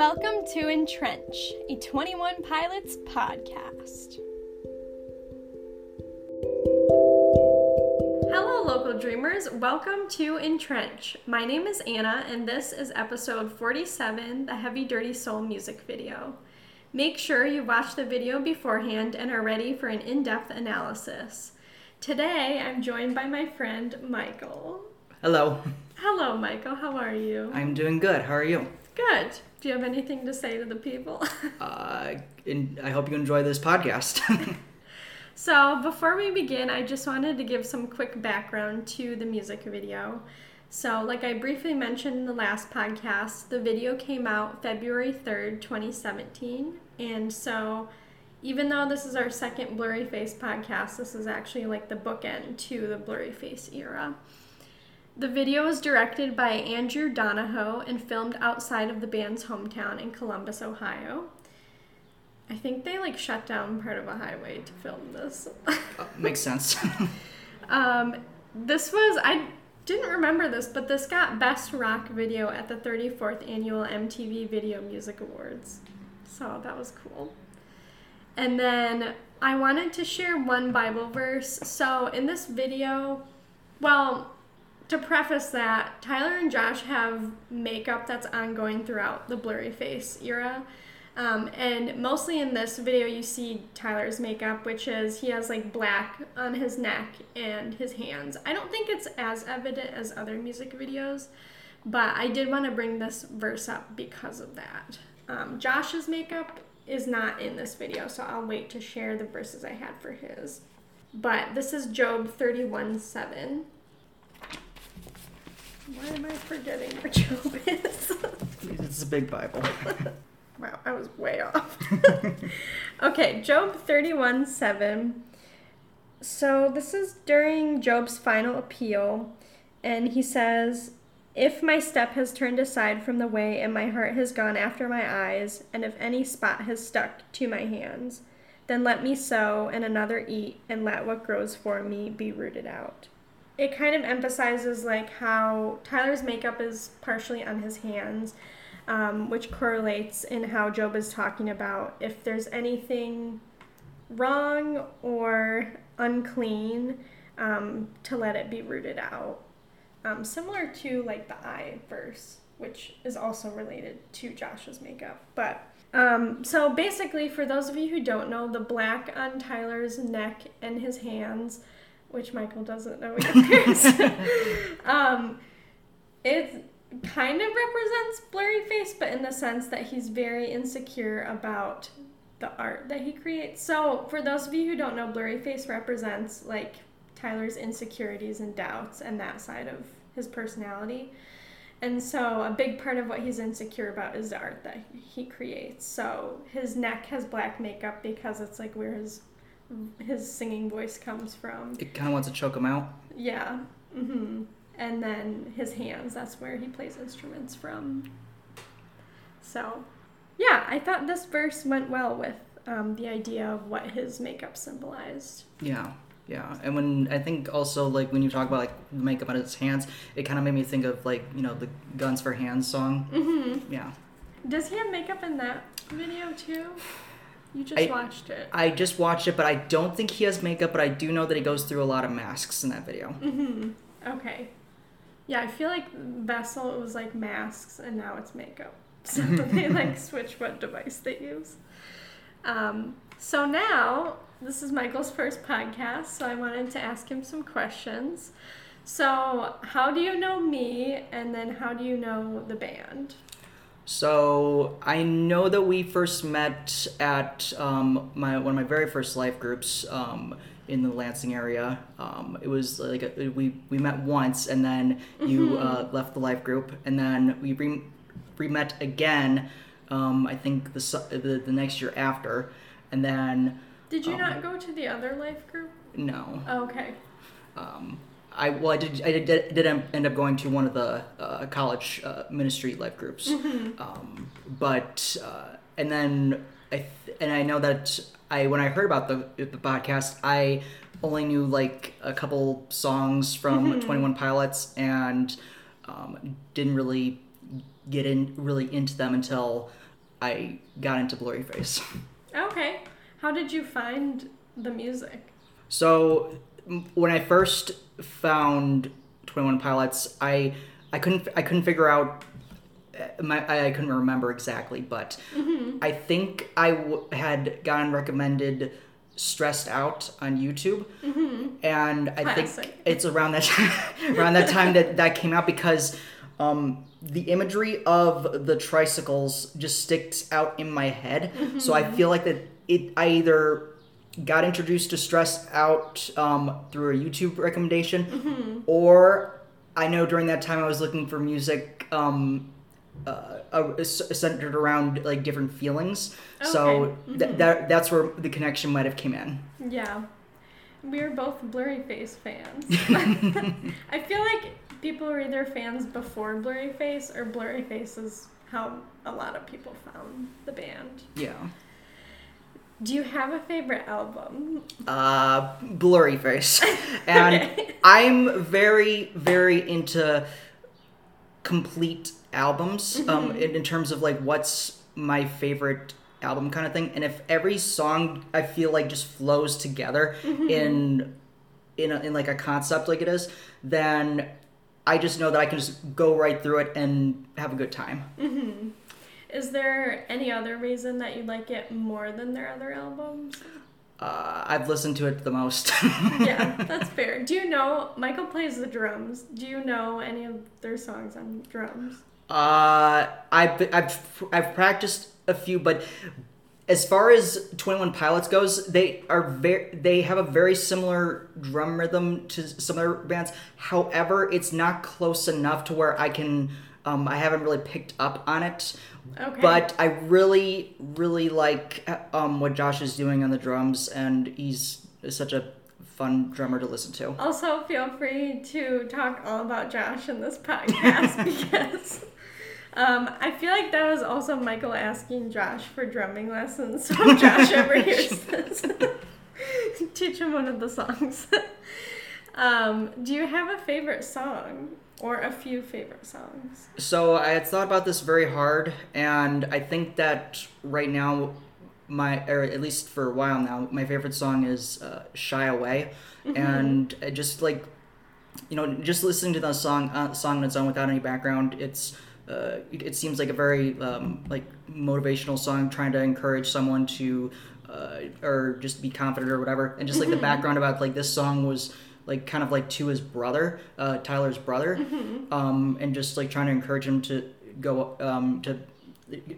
Welcome to Entrench, a 21 Pilots podcast. Hello, local dreamers. Welcome to Entrench. My name is Annah, and this is episode 47 the Heavy Dirty Soul music video. Make sure you watch the video beforehand and are ready for an in depth analysis. Today, I'm joined by my friend Michael. Hello. Hello, Michael. How are you? I'm doing good. How are you? Good. Do you have anything to say to the people? Uh, in, I hope you enjoy this podcast. so, before we begin, I just wanted to give some quick background to the music video. So, like I briefly mentioned in the last podcast, the video came out February 3rd, 2017. And so, even though this is our second Blurry Face podcast, this is actually like the bookend to the Blurry Face era. The video was directed by Andrew Donoho and filmed outside of the band's hometown in Columbus, Ohio. I think they like shut down part of a highway to film this. Uh, makes sense. um, this was I didn't remember this, but this got Best Rock Video at the 34th annual MTV Video Music Awards. So that was cool. And then I wanted to share one Bible verse. So in this video, well, to preface that, Tyler and Josh have makeup that's ongoing throughout the blurry face era. Um, and mostly in this video, you see Tyler's makeup, which is he has like black on his neck and his hands. I don't think it's as evident as other music videos, but I did want to bring this verse up because of that. Um, Josh's makeup is not in this video, so I'll wait to share the verses I had for his. But this is Job 31 7. Why am I forgetting where Job is? it's a big Bible. wow, I was way off. okay, Job 31 7. So this is during Job's final appeal, and he says, If my step has turned aside from the way, and my heart has gone after my eyes, and if any spot has stuck to my hands, then let me sow and another eat, and let what grows for me be rooted out it kind of emphasizes like how Tyler's makeup is partially on his hands, um, which correlates in how Job is talking about if there's anything wrong or unclean, um, to let it be rooted out. Um, similar to like the eye verse, which is also related to Josh's makeup. But um, so basically, for those of you who don't know, the black on Tyler's neck and his hands which Michael doesn't know yet. um, it kind of represents blurry face, but in the sense that he's very insecure about the art that he creates. So, for those of you who don't know, blurry face represents like Tyler's insecurities and doubts and that side of his personality. And so, a big part of what he's insecure about is the art that he creates. So, his neck has black makeup because it's like where his his singing voice comes from. It kind of wants to choke him out. Yeah. Mm-hmm. And then his hands, that's where he plays instruments from. So, yeah, I thought this verse went well with um, the idea of what his makeup symbolized. Yeah. Yeah, and when I think also like when you talk about like makeup on his hands, it kind of made me think of like you know the "Guns for Hands" song. Mm-hmm. Yeah. Does he have makeup in that video too? You just I, watched it. I just watched it, but I don't think he has makeup. But I do know that he goes through a lot of masks in that video. Mm-hmm. Okay. Yeah, I feel like Vessel it was like masks, and now it's makeup. So they like switch what device they use. Um, so now this is Michael's first podcast, so I wanted to ask him some questions. So, how do you know me, and then how do you know the band? So I know that we first met at um, my one of my very first life groups um, in the Lansing area. Um, it was like a, we we met once, and then you mm-hmm. uh, left the life group, and then we re, re met again. Um, I think the, the, the next year after, and then. Did you um, not go to the other life group? No. Oh, okay. I well, I did I did, did end up going to one of the uh, college uh, ministry life groups, mm-hmm. um, but uh, and then I th- and I know that I when I heard about the the podcast I only knew like a couple songs from mm-hmm. Twenty One Pilots and um, didn't really get in really into them until I got into Blurryface. Okay. How did you find the music? So when I first found Twenty One Pilots, I I couldn't I couldn't figure out uh, my I, couldn't remember exactly, but I think I w- had gotten recommended "Stressed Out" on YouTube, and I think it's around that time, around that time that that came out because. Um, the imagery of the tricycles just sticks out in my head, so I feel like that it. I either got introduced to stress out um, through a YouTube recommendation, or I know during that time I was looking for music um, uh, uh, centered around like different feelings. So Okay. th- that that's where the connection might have came in. Yeah. We're both Blurry Face fans. I feel like people are either fans before Blurry Face or Blurry Face is how a lot of people found the band. Yeah. Do you have a favorite album? Uh, blurry face, and Okay. I'm very very into complete albums um, in, in terms of like what's my favorite album kind of thing. And if every song i feel like just flows together in in, a, in like a concept like it is then i just know that i can just go right through it and have a good time Is there any other reason that you like it more than their other albums? uh, i've listened to it the most yeah, that's fair. Do you know Michael plays the drums? Do you know any of their songs on drums? Uh, I've, I've I've practiced a few, but as far as Twenty One Pilots goes, they are very they have a very similar drum rhythm to some other bands. However, it's not close enough to where I can. Um, I haven't really picked up on it. Okay. But I really, really like um, what Josh is doing on the drums, and he's such a fun drummer to listen to. Also, feel free to talk all about Josh in this podcast because um, I feel like that was also Michael asking Josh for drumming lessons. So if Josh ever hears this, teach him one of the songs. um, do you have a favorite song or a few favorite songs? So I had thought about this very hard, and I think that right now, my or at least for a while now, my favorite song is uh, "Shy Away," and just like, you know, just listening to that song uh, song on its own without any background, it's. Uh, it, it seems like a very um, like motivational song trying to encourage someone to uh, or just be confident or whatever and just like the background about like this song was like kind of like to his brother uh, tyler's brother um, and just like trying to encourage him to go um, to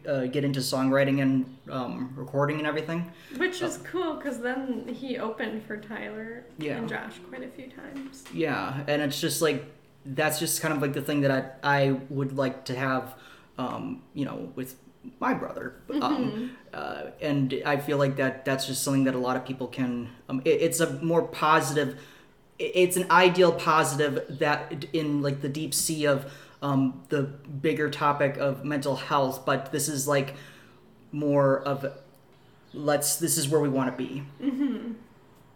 uh, get into songwriting and um, recording and everything Which is cool because then he opened for Tyler Yeah. and Josh quite a few times. yeah and it's just like that's just kind of like the thing that i, I would like to have um, you know with my brother um, uh, and i feel like that that's just something that a lot of people can um, it, it's a more positive it- it's an ideal positive that in like the deep sea of um, the bigger topic of mental health but this is like more of let's this is where we want to be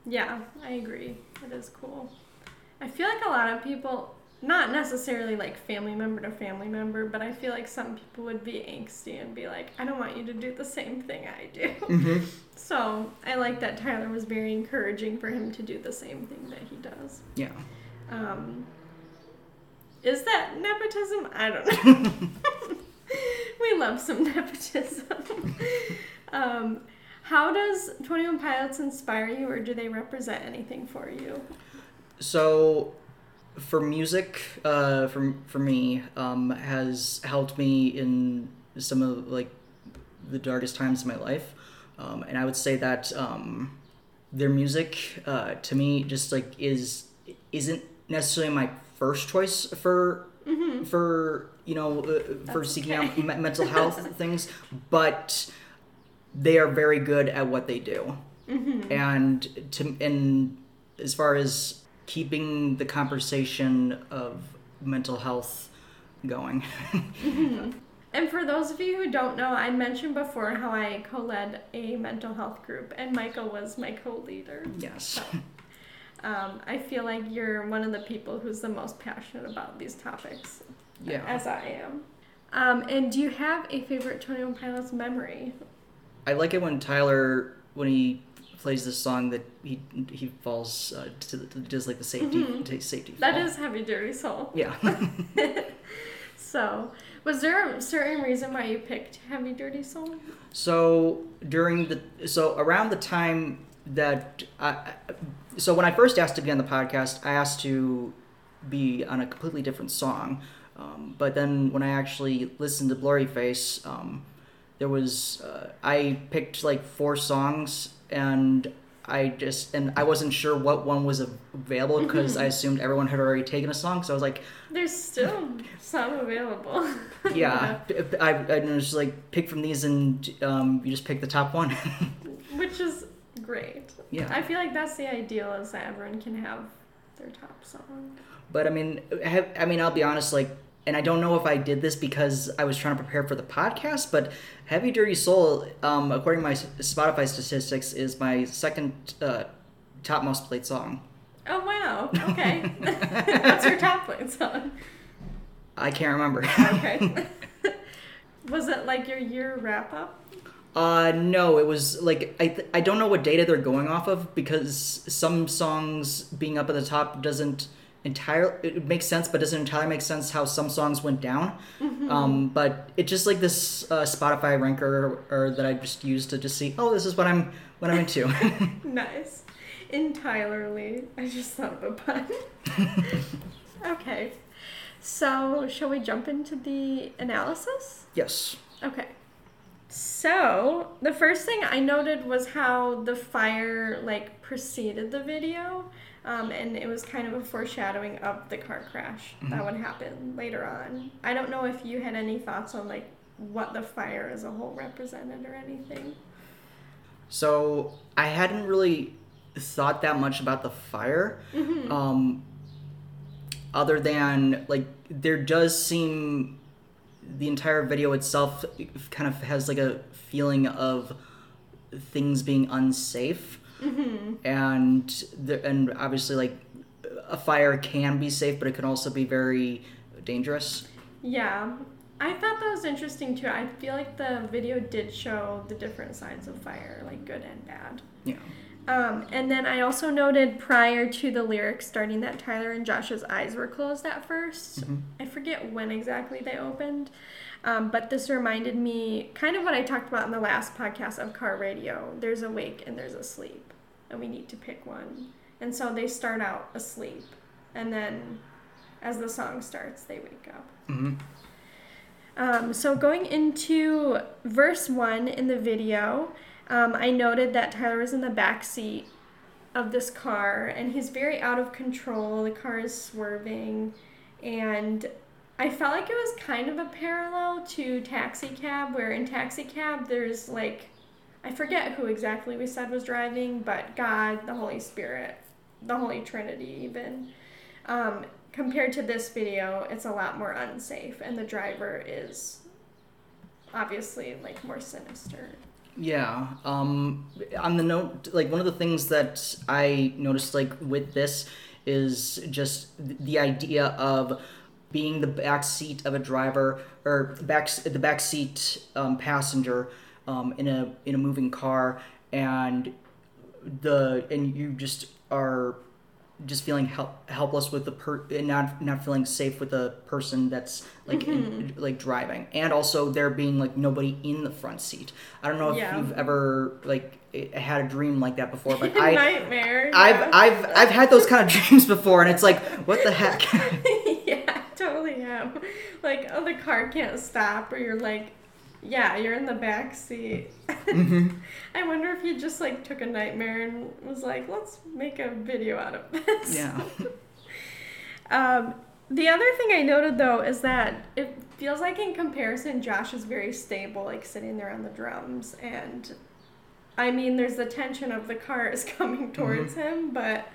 Yeah, I agree. It is cool. I feel like a lot of people, not necessarily like family member to family member, but I feel like some people would be angsty and be like, I don't want you to do the same thing I do. So I like that Tyler was very encouraging for him to do the same thing that he does. yeah Um, is that nepotism? I don't know. we love some nepotism. um, how does 21 Pilots inspire you, or do they represent anything for you? So, for music, uh, for for me, um, has helped me in some of like the darkest times of my life, um, and I would say that um, their music, uh, to me, just like is isn't necessarily my first choice for for you know uh, for That's seeking okay. out me- mental health things, but they are very good at what they do. And to and as far as keeping the conversation of mental health going And for those of you who don't know, I mentioned before how I co led a mental health group, and Michael was my co leader. yes Um, I feel like you're one of the people who's the most passionate about these topics, yeah as I am. Um, and do you have a favorite Twenty One Pilots memory? I like it when Tyler when he plays this song that he he falls uh, to the, does like the safety Mhm. t- safety. That fall. is Heavy Dirty Soul. yeah. So, was there a certain reason why you picked Heavy Dirty Soul? So during the so around the time that I, I- so when I first asked to be on the podcast, I asked to be on a completely different song. Um, but then when I actually listened to Blurry Face, um, there was uh, I picked like four songs and I just and I wasn't sure what one was available because I assumed everyone had already taken a song. So I was like, There's still some available. yeah, I, I was like pick from these and um, you just pick the top one. Which is great. yeah. I feel like that's the ideal is that everyone can have their top song. But I mean, have, I mean, I'll be honest. Like, and I don't know if I did this because I was trying to prepare for the podcast. But "Heavy Dirty Soul," um, according to my Spotify statistics, is my second uh, top most played song. Oh wow. Okay. What's your top played song? I can't remember. Okay. Was it like your year wrap up? uh, no, it was like I th- I don't know what data they're going off of because some songs being up at the top doesn't entirely it makes sense, but doesn't entirely make sense how some songs went down. Um, but it's just like this uh, Spotify ranker or that I just use to just see. Oh, this is what I'm what I'm into. Nice. Entirely. I just thought of a pun. okay. So, shall we jump into the analysis? yes. Okay. So, the first thing I noted was how the fire like preceded the video. Um, and it was kind of a foreshadowing of the car crash that would happen later on. I don't know if you had any thoughts on like what the fire as a whole represented or anything. So I hadn't really thought that much about the fire, um, other than like there does seem the entire video itself kind of has like a feeling of things being unsafe, and the, and obviously like a fire can be safe, but it can also be very dangerous. Yeah, I thought that was interesting too. I feel like the video did show the different sides of fire, like good and bad. Yeah. Um, and then I also noted prior to the lyrics starting that Tyler and Josh's eyes were closed at 1st I forget when exactly they opened, um, but this reminded me kind of what I talked about in the last podcast of car radio. There's awake and there's asleep, and we need to pick one. And so they start out asleep, and then as the song starts, they wake up. hmm Um, so going into verse one in the video, um, I noted that Tyler was in the back seat of this car, and he's very out of control. The car is swerving, and I felt like it was kind of a parallel to Taxi Cab, where in Taxi Cab there's like, I forget who exactly we said was driving, but God, the Holy Spirit, the Holy Trinity, even. Um, compared to this video, it's a lot more unsafe, and the driver is obviously like more sinister. Yeah. Um, on the note, like one of the things that I noticed, like with this, is just the idea of being the back seat of a driver or back the back seat um, passenger um, in a in a moving car, and the and you just are just feeling help, helpless with the per and not not feeling safe with the person that's like in, like driving and also there being like nobody in the front seat i don't know if Yeah. you've ever like had a dream like that before but i Nightmare. i've yeah. i've i've had those kind of dreams before and it's like what the heck yeah, I totally am. Like, oh, the car can't stop, or you're like, yeah, you're in the back seat. I wonder if he just like took a nightmare and was like, let's make a video out of this. yeah Um, the other thing I noted though is that it feels like in comparison, Josh is very stable, like sitting there on the drums, and I mean, there's the tension of the car is coming towards him, but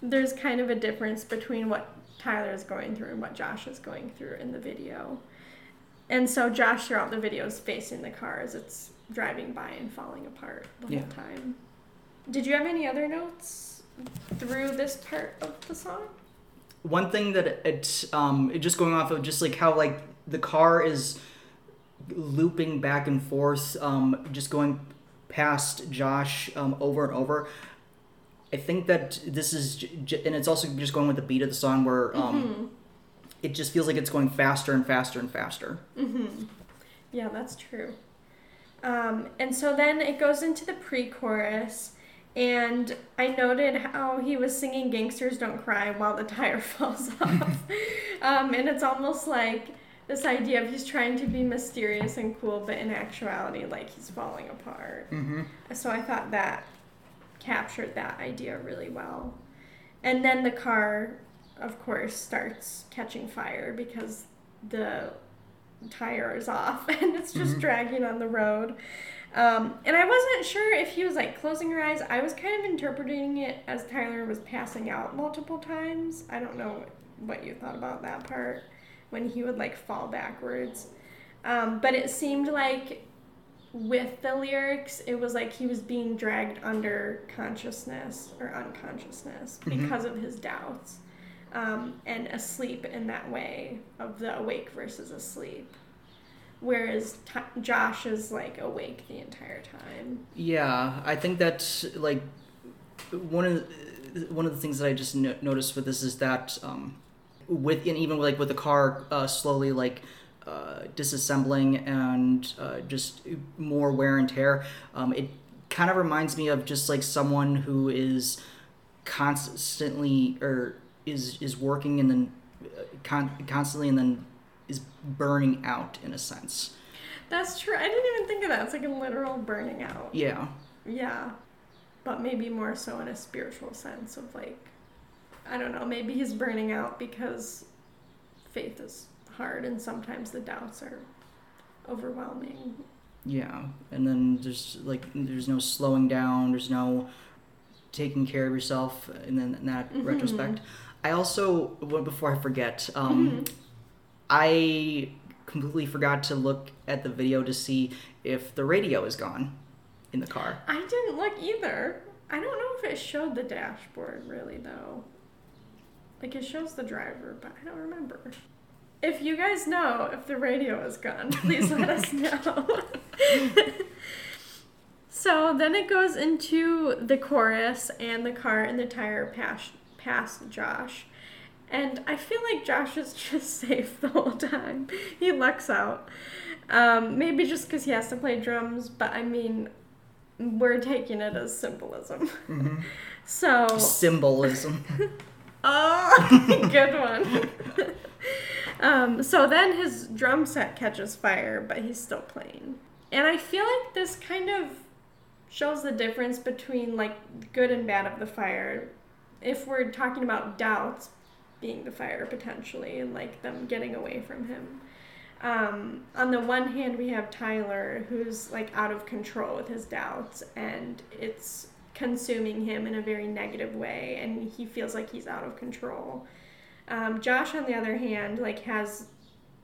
there's kind of a difference between what Tyler is going through and what Josh is going through in the video. And so Josh throughout the video is facing the car as it's driving by and falling apart the Yeah. whole time. Did you have any other notes through this part of the song? one thing that it um it just going off of just like how like the car is looping back and forth, um, just going past Josh um, over and over. I think that this is, j- j- and it's also just going with the beat of the song where um, it just feels like it's going faster and faster and faster. Yeah, that's true. Um, and so then it goes into the pre chorus, and I noted how he was singing Gangsters Don't Cry while the tire falls off. um, and it's almost like this idea of he's trying to be mysterious and cool, but in actuality, like he's falling apart. Mm-hmm. So I thought that captured that idea really well. And then the car, of course, starts catching fire because the tire is off and it's just Mhm. dragging on the road. Um, and I wasn't sure if he was like closing her eyes. I was kind of interpreting it as Tyler was passing out multiple times. I don't know what you thought about that part when he would like fall backwards. Um, but it seemed like with the lyrics, it was like he was being dragged under consciousness or unconsciousness Mhm. because of his doubts um, and asleep in that way of the awake versus asleep. Whereas T- Josh is like awake the entire time. Yeah, I think that like one of the, one of the things that I just no- noticed with this is that um, with and even like with the car uh, slowly like uh, disassembling and uh, just more wear and tear, um, it kind of reminds me of just like someone who is constantly or is is working and then uh, con- constantly and then is burning out in a sense. That's true. I didn't even think of that. It's like a literal burning out. Yeah. Yeah. But maybe more so in a spiritual sense of like, I don't know, maybe he's burning out because faith is hard and sometimes the doubts are overwhelming. Yeah, and then there's like there's no slowing down. There's no taking care of yourself. And then in that Mhm. retrospect, I also before I forget, um, Mhm. I completely forgot to look at the video to see if the radio is gone in the car. I didn't look either. I don't know if it showed the dashboard really though. Like it shows the driver, but I don't remember. If you guys know if the radio is gone, please let us know. so then it goes into the chorus and the car and the tire pass past Josh. And I feel like Josh is just safe the whole time. He lucks out. Um, maybe just because he has to play drums, but I mean, we're taking it as symbolism. Mm-hmm. So, Symbolism. oh, good one. um, so then his drum set catches fire, but he's still playing. And I feel like this kind of shows the difference between like good and bad of the fire. If we're talking about doubts being the fire potentially and like them getting away from him. Um, on the one hand, we have Tyler who's like out of control with his doubts and it's consuming him in a very negative way and he feels like he's out of control. Um, Josh, on the other hand, like has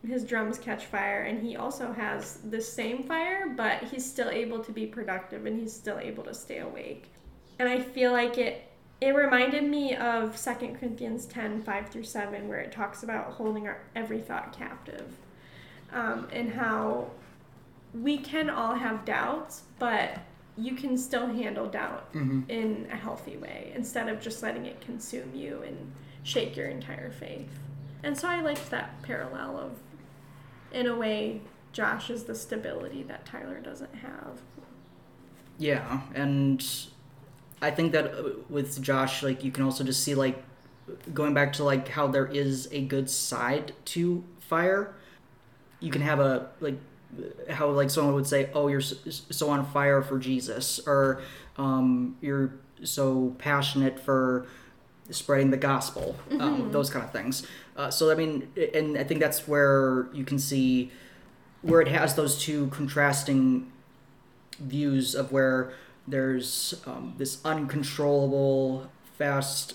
his drums catch fire and he also has the same fire, but he's still able to be productive and he's still able to stay awake. And I feel like it it reminded me of 2 Corinthians 10 5 through 7, where it talks about holding our every thought captive um, and how we can all have doubts, but you can still handle doubt hmm in a healthy way instead of just letting it consume you and shake your entire faith. And so I liked that parallel of, in a way, Josh is the stability that Tyler doesn't have. Yeah, and I think that uh, with Josh, like you can also just see like going back to like how there is a good side to fire. You can have a like how like someone would say, "Oh, you're so on fire for Jesus," or um, "You're so passionate for spreading the gospel." Um, Mhm. those kind of things. Uh, so I mean, and I think that's where you can see where it has those two contrasting views of where there's um, this uncontrollable, fast,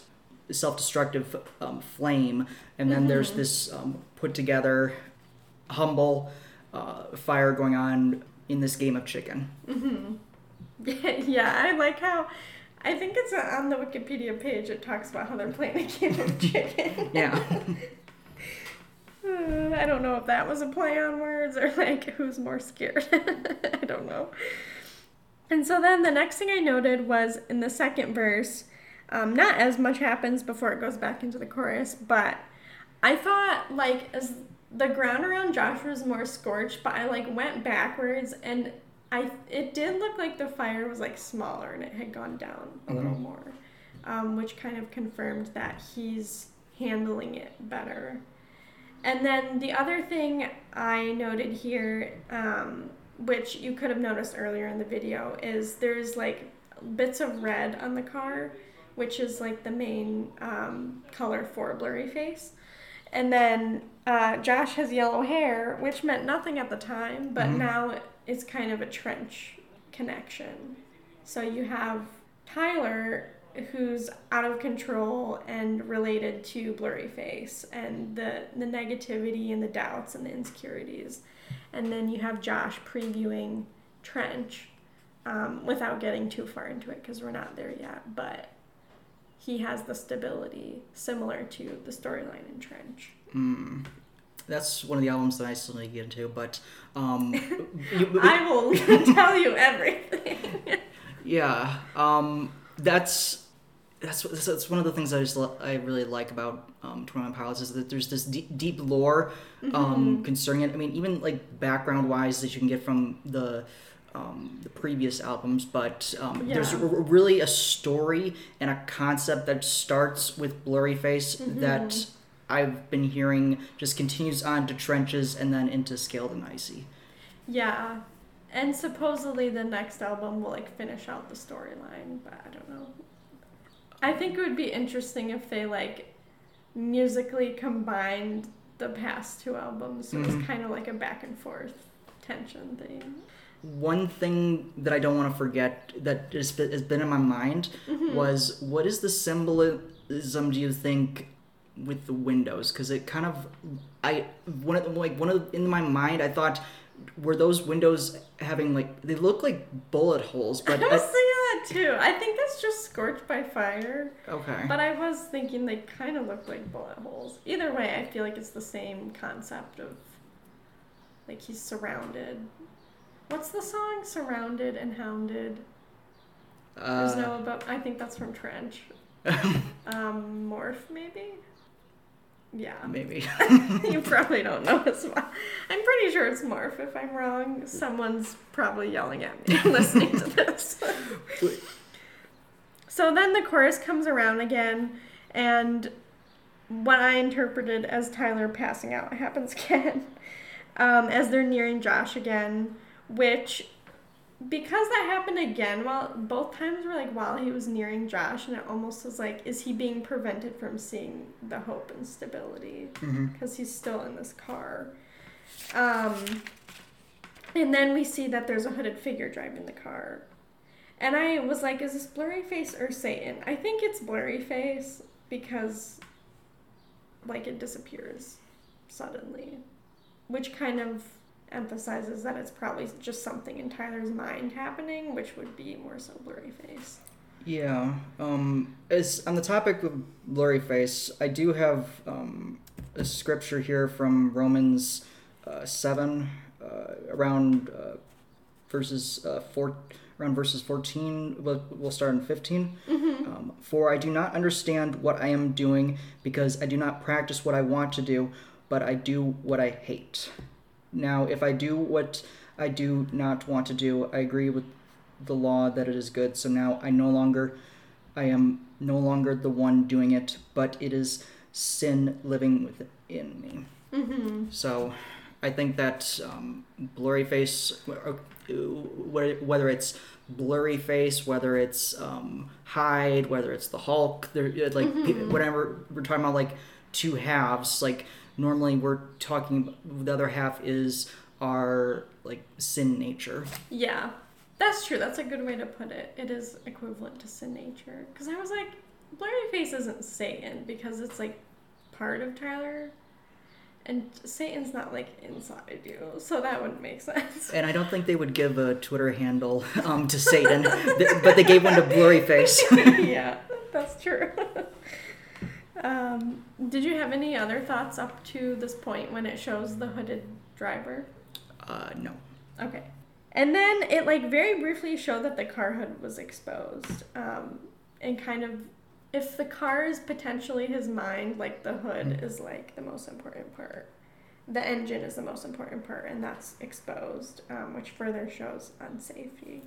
self-destructive um, flame, and then there's Mhm. this um, put together, humble uh, fire going on in this game of chicken. hmm yeah, I like how I think it's on the Wikipedia page. It talks about how they're playing a game of chicken. Yeah. Uh, I don't know if that was a play on words or like who's more scared. I don't know. And so then the next thing I noted was in the second verse, um, not as much happens before it goes back into the chorus, but I thought like as the ground around Josh was more scorched, but I like went backwards and I it did look like the fire was like smaller and it had gone down a little Mhm. more, um, which kind of confirmed that he's handling it better. And then the other thing I noted here, um, which you could have noticed earlier in the video, is there's like bits of red on the car, which is like the main um, color for Blurry Face. And then uh, Josh has yellow hair, which meant nothing at the time, but Mhm. now it's kind of a trench connection. So you have Tyler, who's out of control and related to Blurry Face, and the, the negativity and the doubts and the insecurities. And then you have Josh previewing Trench um, without getting too far into it because we're not there yet, but he has the stability similar to the storyline in Trench. Mm. That's one of the albums that I still need to get into, but um, you, I will tell you everything. yeah, um, that's that's that's that's one of the things I just I really like about um, Twenty One Pilots is that there's this deep, deep lore um, concerning it. I mean, even like background wise that you can get from the um, the previous albums, but um, there's Yeah. r- really a story and a concept that starts with Blurry Face that I've been hearing just continues on to Trenches and then into Scaled and Icy. yeah. And supposedly the next album will like finish out the storyline, but I don't know. I think it would be interesting if they like musically combined the past two albums. So it was Mhm. kind of like a back and forth tension thing. One thing that I don't want to forget that has been, has been in my mind Mm-hmm. was what is the symbolism do you think with the windows? Because it kind of I one of the, like one of the, in my mind I thought were those windows having like they look like bullet holes, I but was I- thinking that too. I think that's just scorched by fire. okay. But I was thinking they kind of look like bullet holes. Either way, I feel like it's the same concept of like he's surrounded. What's the song? Surrounded and hounded. There's Uh, no about. I think that's from Trench. Um, Morph maybe. Yeah, maybe. you probably don't know as well. I'm pretty sure it's Morph. If I'm wrong, someone's probably yelling at me listening to this. So then the chorus comes around again, and what I interpreted as Tyler passing out happens again, um, as they're nearing Josh again, which because that happened again while both times were like while he was nearing Josh, and it almost was like, is he being prevented from seeing the hope and stability hmm because he's still in this car. Um, and then we see that there's a hooded figure driving the car. And I was like, is this Blurry Face or Satan? I think it's Blurry Face because, like, it disappears suddenly, which kind of emphasizes that it's probably just something in Tyler's mind happening, which would be more so Blurry Face. Yeah. Um, as on the topic of blurry face, I do have um, a scripture here from Romans uh, seven, uh, around uh, verses uh, four, around verses fourteen. We'll, we'll start in 15 Um, For I do not understand what I am doing, because I do not practice what I want to do, but I do what I hate. Now, if I do what I do not want to do, I agree with the law that it is good. So now I no longer, I am no longer the one doing it, but it is sin living within me. Mm-hmm. So I think that um, blurry face, uh, whether it's blurry face, whether it's um, Hyde, whether it's the Hulk, like whatever we're talking about, like two halves. Like normally we're talking, the other half is our like sin nature. Yeah, that's true. That's a good way to put it. It is equivalent to sin nature. Because I was like, Blurry Face isn't Satan because it's like part of Tyler. And Satan's not like inside you, so that wouldn't make sense. And I don't think they would give a Twitter handle um, to Satan, but they gave one to Blurry Face. yeah, that's true. um, did you have any other thoughts up to this point when it shows the hooded driver? Uh, no. Okay. And then it like very briefly showed that the car hood was exposed. Um, and kind of if the car is potentially his mind, like the hood Mm. is like the most important part. The engine is the most important part, and that's exposed, um, which further shows unsafety.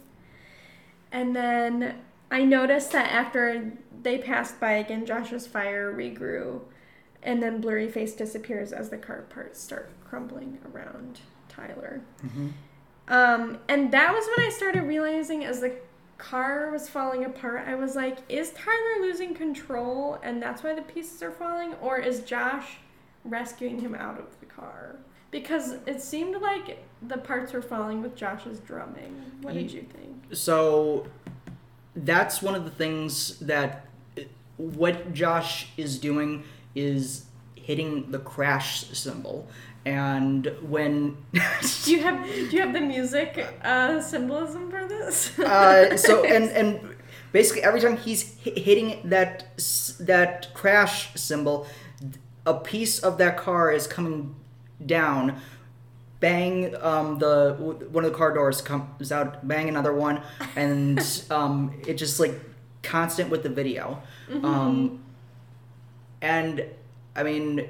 And then I noticed that after they passed by again, Josh's fire regrew, and then blurry face disappears as the car parts start crumbling around Tyler. hmm Um, and that was when I started realizing as the car was falling apart, I was like, is Tyler losing control and that's why the pieces are falling? Or is Josh rescuing him out of the car? Because it seemed like the parts were falling with Josh's drumming. What did you think? So that's one of the things that what Josh is doing is hitting the crash cymbal. And when Do you have do you have the music uh, symbolism for this? uh, so and and basically every time he's hi- hitting that that crash cymbal, a piece of that car is coming down. Bang! Um, the one of the car doors comes out. Bang! Another one, and um, it just like constant with the video. Um, and I mean,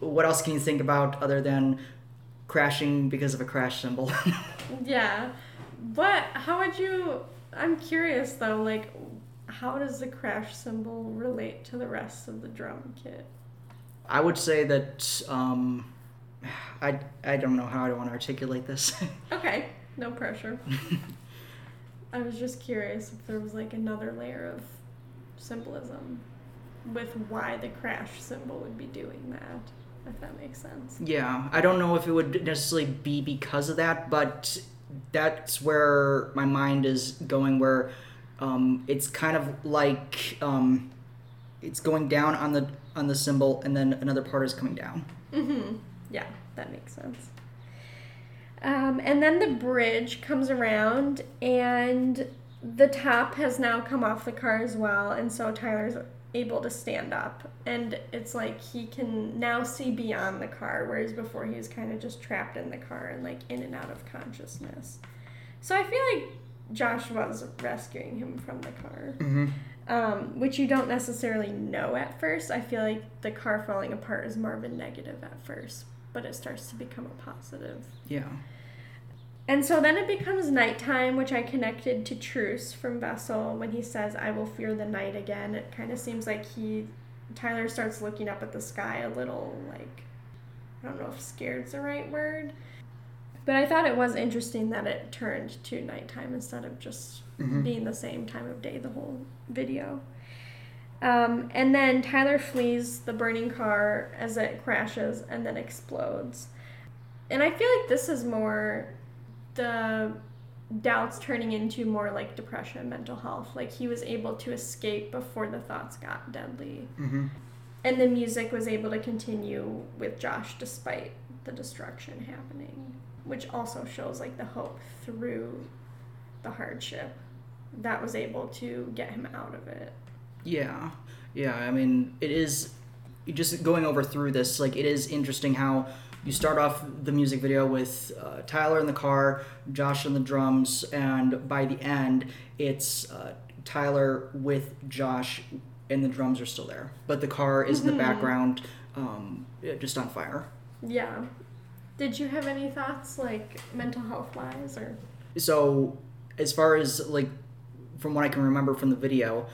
what else can you think about other than crashing because of a crash cymbal? Yeah. But how would you I'm curious though, like how does the crash cymbal relate to the rest of the drum kit? I would say that um, I I don't know how I want to articulate this. Okay, no pressure. I was just curious if there was like another layer of symbolism with why the crash cymbal would be doing that, if that makes sense. yeah, I don't know if it would necessarily be because of that, but that's where my mind is going. Where um, it's kind of like um, it's going down on the on the cymbal, and then another part is coming down. Mm-hmm. Yeah, that makes sense. Um, and then the bridge comes around, and the top has now come off the car as well, and so Tyler's able to stand up, and it's like he can now see beyond the car, whereas before he was kind of just trapped in the car and like in and out of consciousness. So I feel like Josh was rescuing him from the car Mm-hmm. um, which you don't necessarily know at first. I feel like the car falling apart is more of a negative at first, but it starts to become a positive. Yeah. And so then it becomes nighttime, which I connected to Truce from Vessel when he says, I will fear the night again. It kind of seems like he, Tyler starts looking up at the sky a little like, I don't know if scared's the right word. But I thought it was interesting that it turned to nighttime instead of just Mhm. being the same time of day the whole video. Um, and then Tyler flees the burning car as it crashes and then explodes. And I feel like this is more the doubts turning into more like depression and mental health. Like he was able to escape before the thoughts got deadly. Mm-hmm. And the music was able to continue with Josh despite the destruction happening, which also shows like the hope through the hardship that was able to get him out of it. Yeah, yeah. I mean, it is just going over through this. Like, it is interesting how you start off the music video with uh, Tyler in the car, Josh on the drums, and by the end, it's uh, Tyler with Josh, and the drums are still there, but the car is in the background, um, just on fire. Yeah. Did you have any thoughts like mental health wise or so as far as like from what i can remember from the video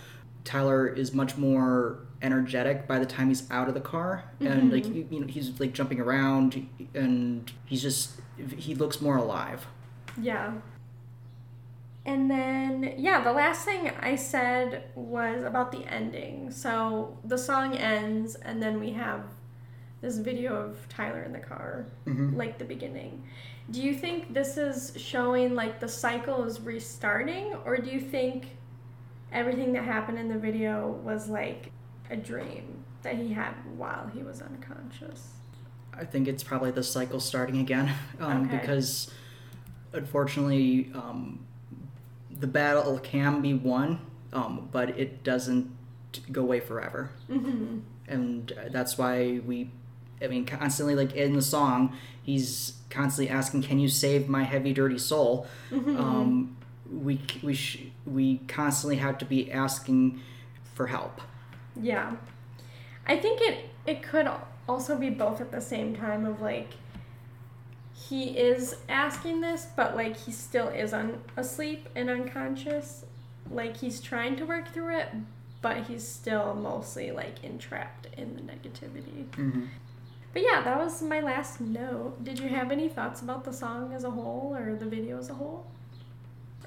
tyler is much more energetic by the time he's out of the car and like you, you know he's like jumping around and he's just he looks more alive Yeah. And then, yeah, the last thing I said was about the ending. So the song ends, and then we have this video of Tyler in the car, Mhm. like the beginning. Do you think this is showing like the cycle is restarting, or do you think everything that happened in the video was like a dream that he had while he was unconscious? I think it's probably the cycle starting again um, Okay. because unfortunately um, the battle can be won, um, but it doesn't go away forever. Mm-hmm. and that's why we i mean constantly like in the song he's constantly asking can you save my heavy dirty soul um, we we sh- we constantly have to be asking for help Yeah. I think it it could also be both at the same time of like he is asking this but like he still is un- asleep and unconscious. Like he's trying to work through it, but he's still mostly like entrapped in the negativity. mm-hmm. But yeah, that was my last note. Did you have any thoughts about the song as a whole or the video as a whole?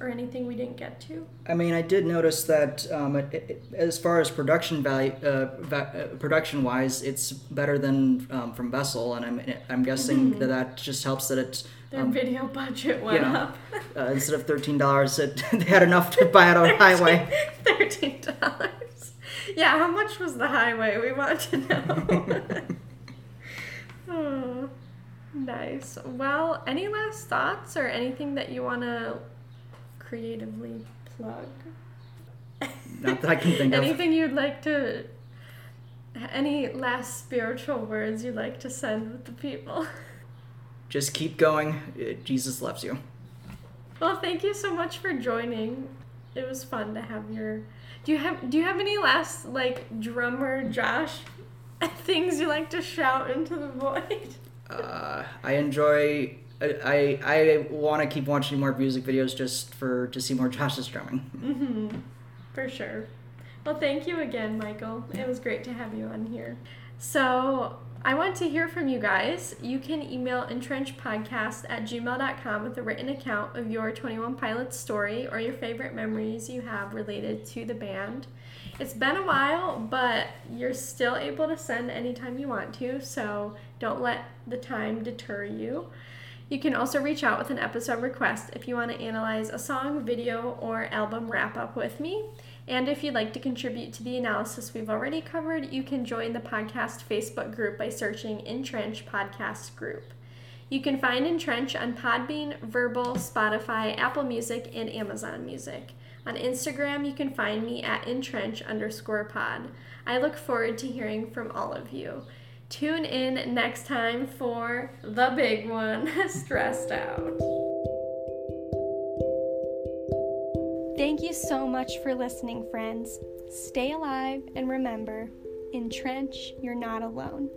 Or anything we didn't get to? i mean i did notice that um, it, it, as far as production value uh, va- uh, production wise it's better than um, from vessel and i'm i'm guessing that that just helps that it's. Their um, video budget went yeah. up. uh, instead of thirteen dollars, they had enough to buy it on highway. Thirteen dollars. Yeah, how much was the highway? We want to know. oh, nice. Well, any last thoughts or anything that you want to creatively plug? Not that I can think of. Anything you'd like to? Any last spiritual words you'd like to send with the people? Just keep going. Uh, Jesus loves you. Well, thank you so much for joining. It was fun to have your. Do you have Do you have any last like drummer Josh things you like to shout into the void? Uh, I enjoy. I I, want to keep watching more music videos just for to see more Josh's drumming. Mm-hmm. For sure. Well, thank you again, Michael. It was great to have you on here. So, I want to hear from you guys. You can email entrenchpodcast at gmail.com with a written account of your 21 Pilots story or your favorite memories you have related to the band. It's been a while, but you're still able to send anytime you want to, so don't let the time deter you. You can also reach out with an episode request if you want to analyze a song, video, or album wrap up with me. And if you'd like to contribute to the analysis we've already covered, you can join the podcast Facebook group by searching Entrench Podcast Group. You can find Entrench on Podbean, Vurbl, Spotify, Apple Music, and Amazon Music. On Instagram, you can find me at entrench underscore pod. I look forward to hearing from all of you. Tune in next time for the big one, Stressed Out. Thank you so much for listening, friends. Stay alive and remember, in Trench, you're not alone.